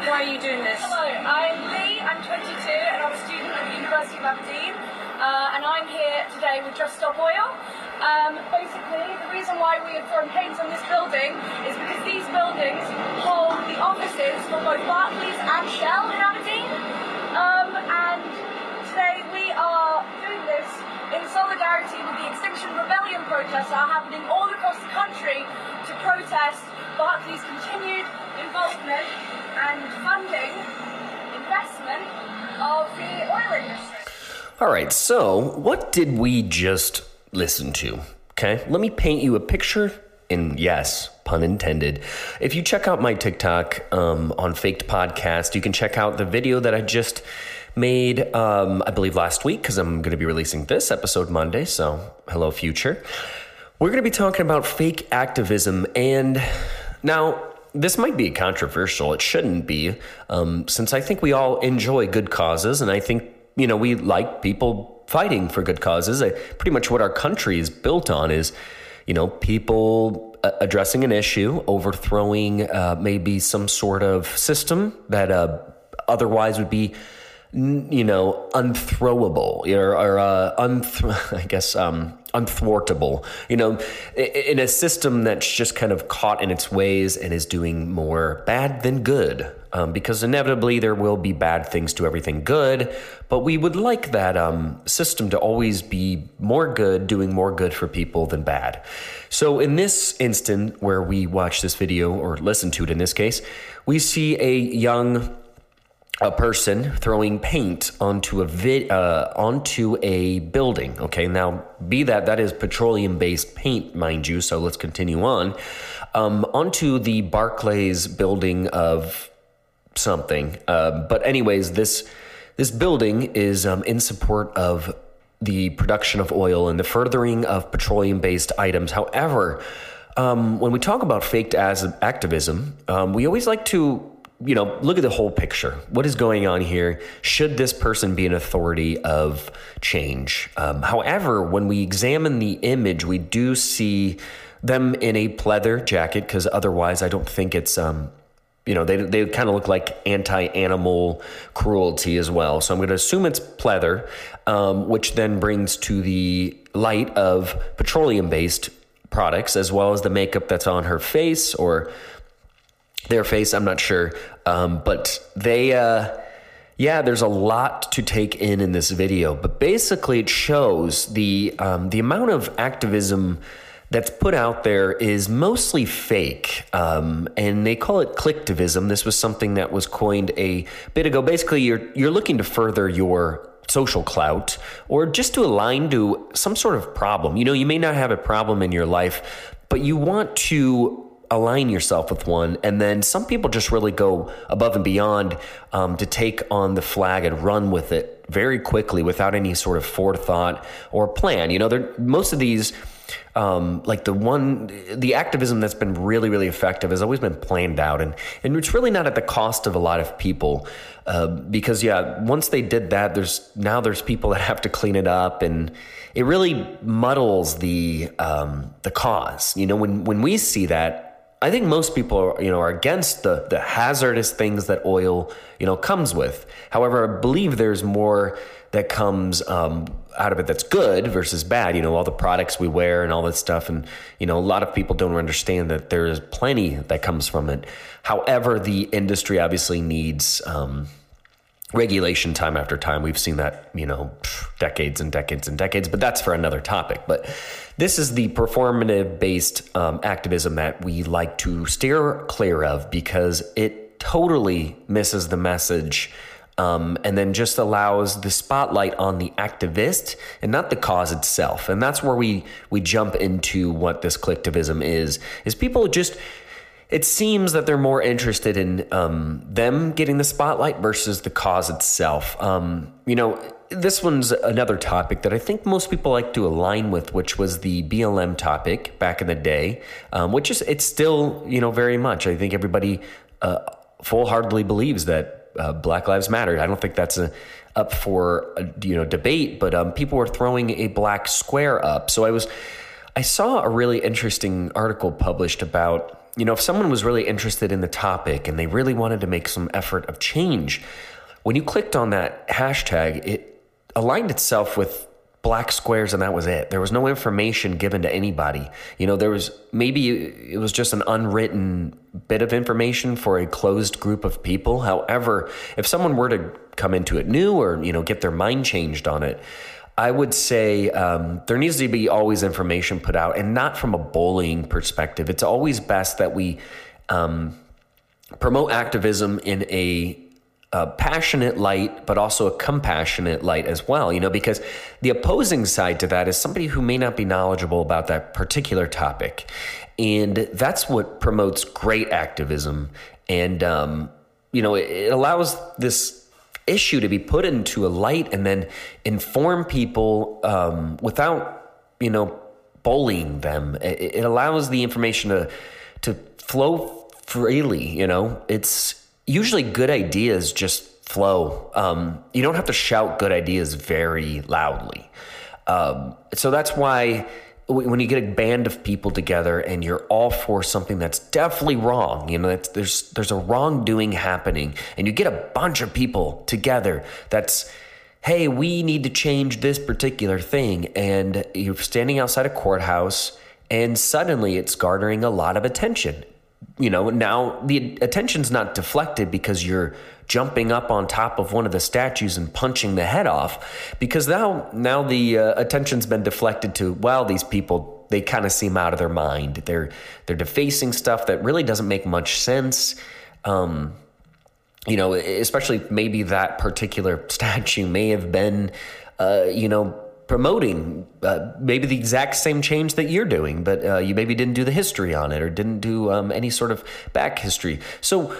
Why are you doing this? Hello, I'm Lee, I'm 22 and I'm a student at the University of Aberdeen uh, and I'm here today with Just Stop Oil. Um, basically, the reason why we have thrown paint on this building is because these buildings hold the offices for both Barclays and Shell in Aberdeen. Um, and today we are doing this in solidarity with the Extinction Rebellion protests that are happening all across the country to protest Barclays' continued involvement and funding investment of the oil industry. All right, so what did we just listen to? Okay, let me paint you a picture. And yes, pun intended. If you check out my TikTok um, on Faked Podcast, you can check out the video that I just made, um, I believe, last week, because I'm going to be releasing this episode Monday. So, hello, future. We're going to be talking about fake activism. And now, this might be controversial. It shouldn't be, um, since I think we all enjoy good causes, and I think you know we like people fighting for good causes. I, pretty much what our country is built on is, you know, people uh, addressing an issue, overthrowing uh, maybe some sort of system that uh, otherwise would be you know, unthrowable or, or uh, unth- I guess um, unthwartable. You know, in a system that's just kind of caught in its ways and is doing more bad than good. Um, because inevitably there will be bad things to everything good, but we would like that um, system to always be more good, doing more good for people than bad. So in this instant, where we watch this video or listen to it in this case, we see a young a person throwing paint onto a vid, uh, onto a building. Okay, now be that that is petroleum based paint, mind you. So let's continue on um, onto the Barclays building of something. Uh, but anyways, this this building is um, in support of the production of oil and the furthering of petroleum based items. However, um, when we talk about faked as activism, um, we always like to you know, look at the whole picture. What is going on here? Should this person be an authority of change? Um, however, when we examine the image, we do see them in a pleather jacket because otherwise, I don't think it's. Um, you know, they, they kind of look like anti animal cruelty as well. So I'm going to assume it's pleather, um, which then brings to the light of petroleum based products as well as the makeup that's on her face or their face. I'm not sure, um, but they. Uh, yeah, there's a lot to take in in this video, but basically it shows the um, the amount of activism that's put out there is mostly fake, um, and they call it clicktivism. This was something that was coined a bit ago. Basically, you're you're looking to further your social clout or just to align to some sort of problem. You know, you may not have a problem in your life, but you want to align yourself with one. And then some people just really go above and beyond um, to take on the flag and run with it very quickly without any sort of forethought or plan. You know, most of these. Um, like the one, the activism that's been really, really effective has always been planned out, and and it's really not at the cost of a lot of people, uh, because yeah, once they did that, there's now there's people that have to clean it up, and it really muddles the um, the cause. You know, when when we see that, I think most people are, you know, are against the, the hazardous things that oil, you know, comes with. However, I believe there's more that comes um, out of it that's good versus bad. You know, all the products we wear and all that stuff. And, you know, a lot of people don't understand that there is plenty that comes from it. However, the industry obviously needs, um, regulation time after time. We've seen that, you know, decades and decades and decades, but that's for another topic. But this is the performative based um, activism that we like to steer clear of because it totally misses the message. Um, and then just allows the spotlight on the activist and not the cause itself. And that's where we we jump into what this clicktivism is. Is people just it seems that they're more interested in um, them getting the spotlight versus the cause itself. Um, you know, this one's another topic that I think most people like to align with, which was the BLM topic back in the day, um, which is it's still you know very much. I think everybody uh, full heartedly believes that uh, Black Lives Matter. I don't think that's a, up for a, you know debate, but um, people were throwing a black square up. So I was I saw a really interesting article published about you know if someone was really interested in the topic and they really wanted to make some effort of change. When you clicked on that hashtag, it aligned itself with black squares and that was it. There was no information given to anybody. You know, there was maybe it was just an unwritten bit of information for a closed group of people. However, if someone were to come into it new or, you know, get their mind changed on it, I would say um, there needs to be always information put out and not from a bullying perspective. It's always best that we um, promote activism in a a passionate light, but also a compassionate light as well, you know, because the opposing side to that is somebody who may not be knowledgeable about that particular topic. And that's what promotes great activism. And, um, you know, it, it allows this issue to be put into a light and then inform people um, without, you know, bullying them. It, it allows the information to, to flow freely, you know, it's, usually good ideas just flow. Um, you don't have to shout good ideas very loudly. Um, so that's why when you get a band of people together and you're all for something that's definitely wrong, you know, there's there's a wrongdoing happening, and you get a bunch of people together that's hey, we need to change this particular thing, and you're standing outside a courthouse, and suddenly it's garnering a lot of attention. You know, now the attention's not deflected because you're jumping up on top of one of the statues and punching the head off because now now the uh, attention's been deflected to well these people they kind of seem out of their mind they're they're defacing stuff that really doesn't make much sense um, you know especially maybe that particular statue may have been uh, you know promoting uh, maybe the exact same change that you're doing, but uh, you maybe didn't do the history on it or didn't do um, any sort of back history. So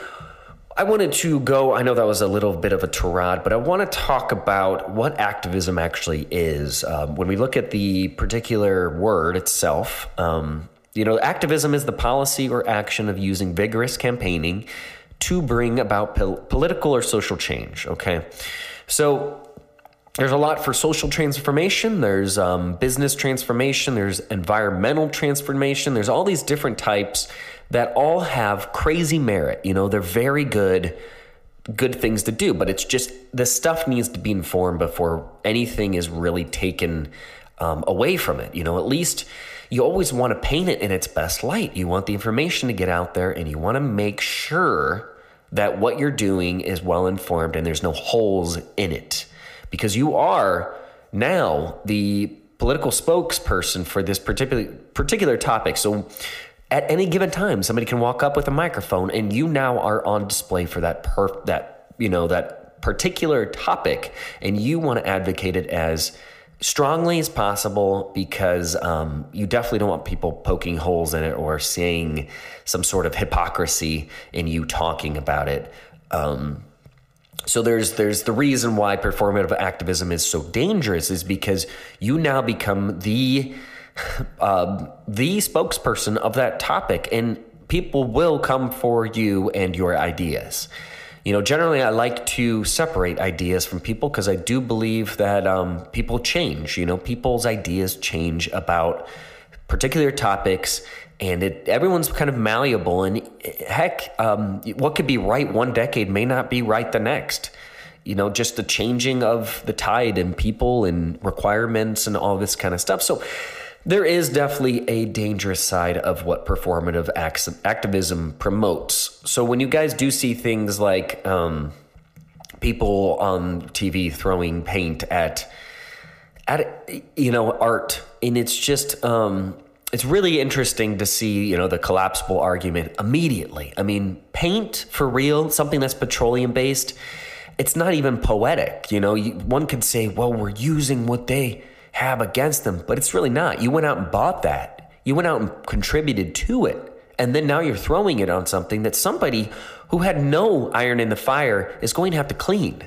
I wanted to go, I know that was a little bit of a tirade, but I want to talk about what activism actually is. Um, when we look at the particular word itself, um, you know, activism is the policy or action of using vigorous campaigning to bring about pol- political or social change. Okay. So there's a lot for social transformation there's um, business transformation there's environmental transformation there's all these different types that all have crazy merit you know they're very good good things to do but it's just the stuff needs to be informed before anything is really taken um, away from it you know? At least you always want to paint it in its best light. You want the information to get out there and you want to make sure that what you're doing is well informed and there's no holes in it. Because you are now the political spokesperson for this particular particular topic. So at any given time, somebody can walk up with a microphone, and you now are on display for that per that you know that particular topic, and you want to advocate it as strongly as possible because um, you definitely don't want people poking holes in it or seeing some sort of hypocrisy in you talking about it. Um, so there's there's the reason why performative activism is so dangerous is because you now become the uh, the spokesperson of that topic, and people will come for you and your ideas. You know, generally, I like to separate ideas from people because I do believe that um, people change. You know, people's ideas change about particular topics and it everyone's kind of malleable and heck um, what could be right one decade may not be right the next you know just the changing of the tide and people and requirements and all this kind of stuff so there is definitely a dangerous side of what performative activism promotes so when you guys do see things like um, people on tv throwing paint at at you know art and it's just um, it's really interesting to see, you know, the collapsible argument immediately. I mean, paint for real, something that's petroleum based, it's not even poetic. You know, you, one could say, well, we're using what they have against them, but it's really not. You went out and bought that. You went out and contributed to it. And then now you're throwing it on something that somebody who had no iron in the fire is going to have to clean.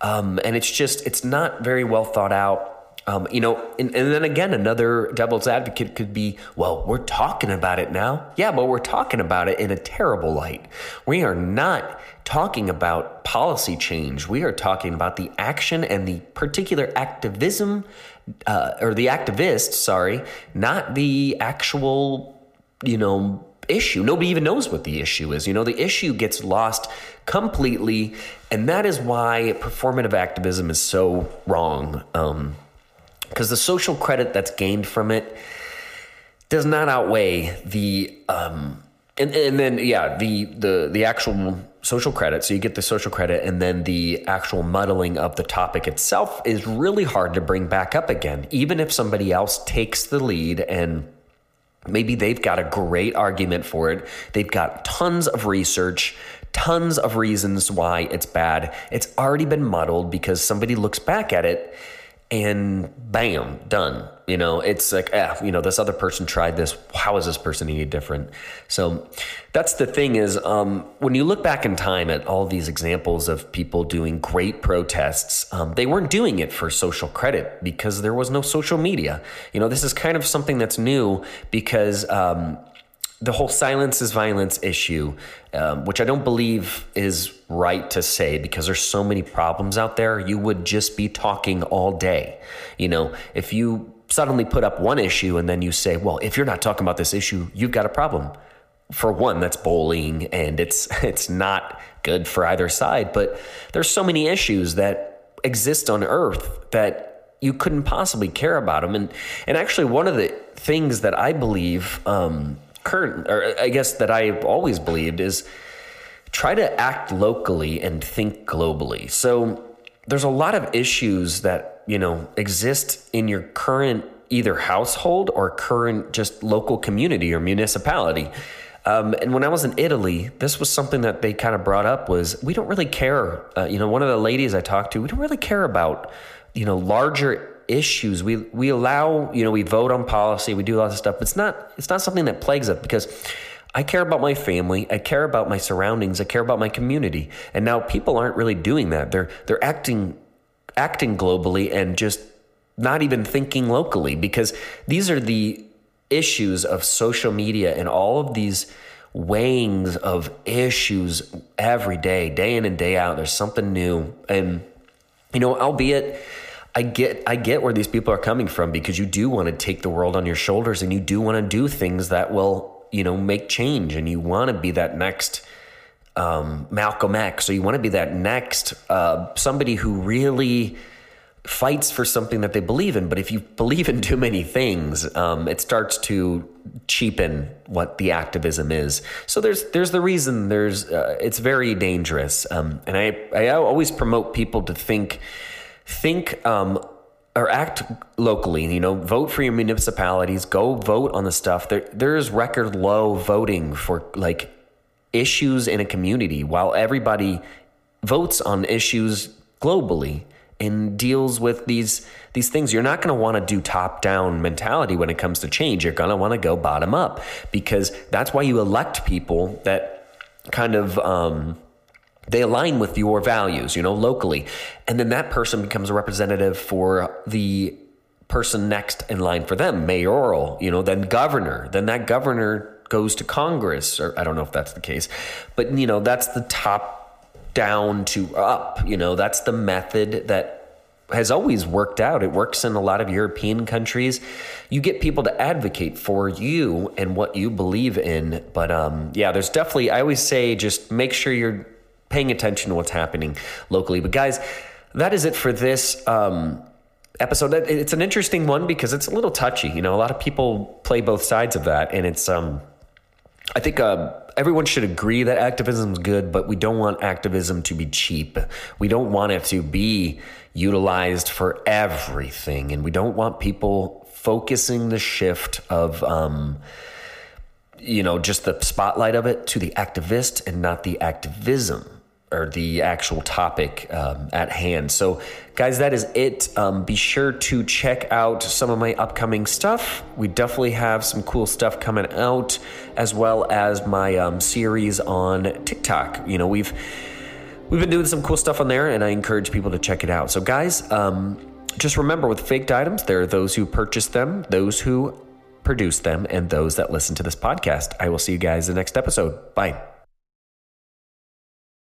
Um, and it's just, it's not very well thought out. Um, you know, and, and, then again, another devil's advocate could be, well, we're talking about it now. Yeah, but we're talking about it in a terrible light. We are not talking about policy change. We are talking about the action and the particular activism, uh, or the activists, sorry, not the actual, you know, issue. Nobody even knows what the issue is. You know, the issue gets lost completely. And that is why performative activism is so wrong. Um, because the social credit that's gained from it does not outweigh the um, and, and then yeah the the the actual social credit. So you get the social credit and then the actual muddling of the topic itself is really hard to bring back up again even if somebody else takes the lead and maybe they've got a great argument for it. They've got tons of research tons of reasons why it's bad. It's already been muddled because somebody looks back at it and bam, done. You know, it's like, ah, you know, this other person tried this. How is this person any different? So that's the thing is, um, when you look back in time at all these examples of people doing great protests, um, they weren't doing it for social credit because there was no social media. You know, this is kind of something that's new because um, the whole silence is violence issue, um, which I don't believe is right to say because there's so many problems out there. You would just be talking all day. You know, if you suddenly put up one issue and then you say, well, if you're not talking about this issue, you've got a problem. For one, that's bullying and it's it's not good for either side. But there's so many issues that exist on earth that you couldn't possibly care about them. And and actually one of the things that I believe um, current, or I guess that I've always believed is try to act locally and think globally. So there's a lot of issues that, you know, exist in your current either household or current just local community or municipality. Um, and when I was in Italy, this was something that they kind of brought up was we don't really care. Uh, you know, one of the ladies I talked to, we don't really care about, you know, larger issues. We we allow, you know, we vote on policy, we do a lot of stuff. But it's not it's not something that plagues us because I care about my family, I care about my surroundings, I care about my community. And now people aren't really doing that. They're they're acting acting globally and just not even thinking locally because these are the issues of social media and all of these weighings of issues every day, day in and day out. There's something new. And, you know, albeit I get I get where these people are coming from because you do want to take the world on your shoulders and you do want to do things that will, you know, make change and you want to be that next um, Malcolm X or you want to be that next uh, somebody who really fights for something that they believe in. But if you believe in too many things, um, it starts to cheapen what the activism is. So there's there's the reason there's uh, it's very dangerous. Um, and I I always promote people to think think um, or act locally. You know, vote for your municipalities. Go vote on the stuff. There, there is record low voting for like issues in a community, while everybody votes on issues globally and deals with these these things. You're not going to want to do top down mentality when it comes to change. You're going to want to go bottom up because that's why you elect people that kind of. Um, they align with your values, you know, locally. And then that person becomes a representative for the person next in line for them, mayoral, you know, then governor. Then that governor goes to Congress, or I don't know if that's the case, but, you know, that's the top down to up, you know, that's the method that has always worked out. It works in a lot of European countries. You get people to advocate for you and what you believe in. But um, yeah, there's definitely, I always say, just make sure you're paying attention to what's happening locally. But guys, that is it for this um, episode. It's an interesting one because it's a little touchy. You know, a lot of people play both sides of that, and it's um, I think uh, everyone should agree that activism is good, but we don't want activism to be cheap. We don't want it to be utilized for everything, and we don't want people focusing the shift of. Um, you know, just the spotlight of it to the activist and not the activism. Or the actual topic um, at hand. So, guys, that is it. Um, be sure to check out some of my upcoming stuff. We definitely have some cool stuff coming out, as well as my um, series on TikTok. You know, we've we've been doing some cool stuff on there, and I encourage people to check it out. So, guys, um, just remember with faked items, there are those who purchase them, those who produce them, and those that listen to this podcast. I will see you guys in the next episode. Bye.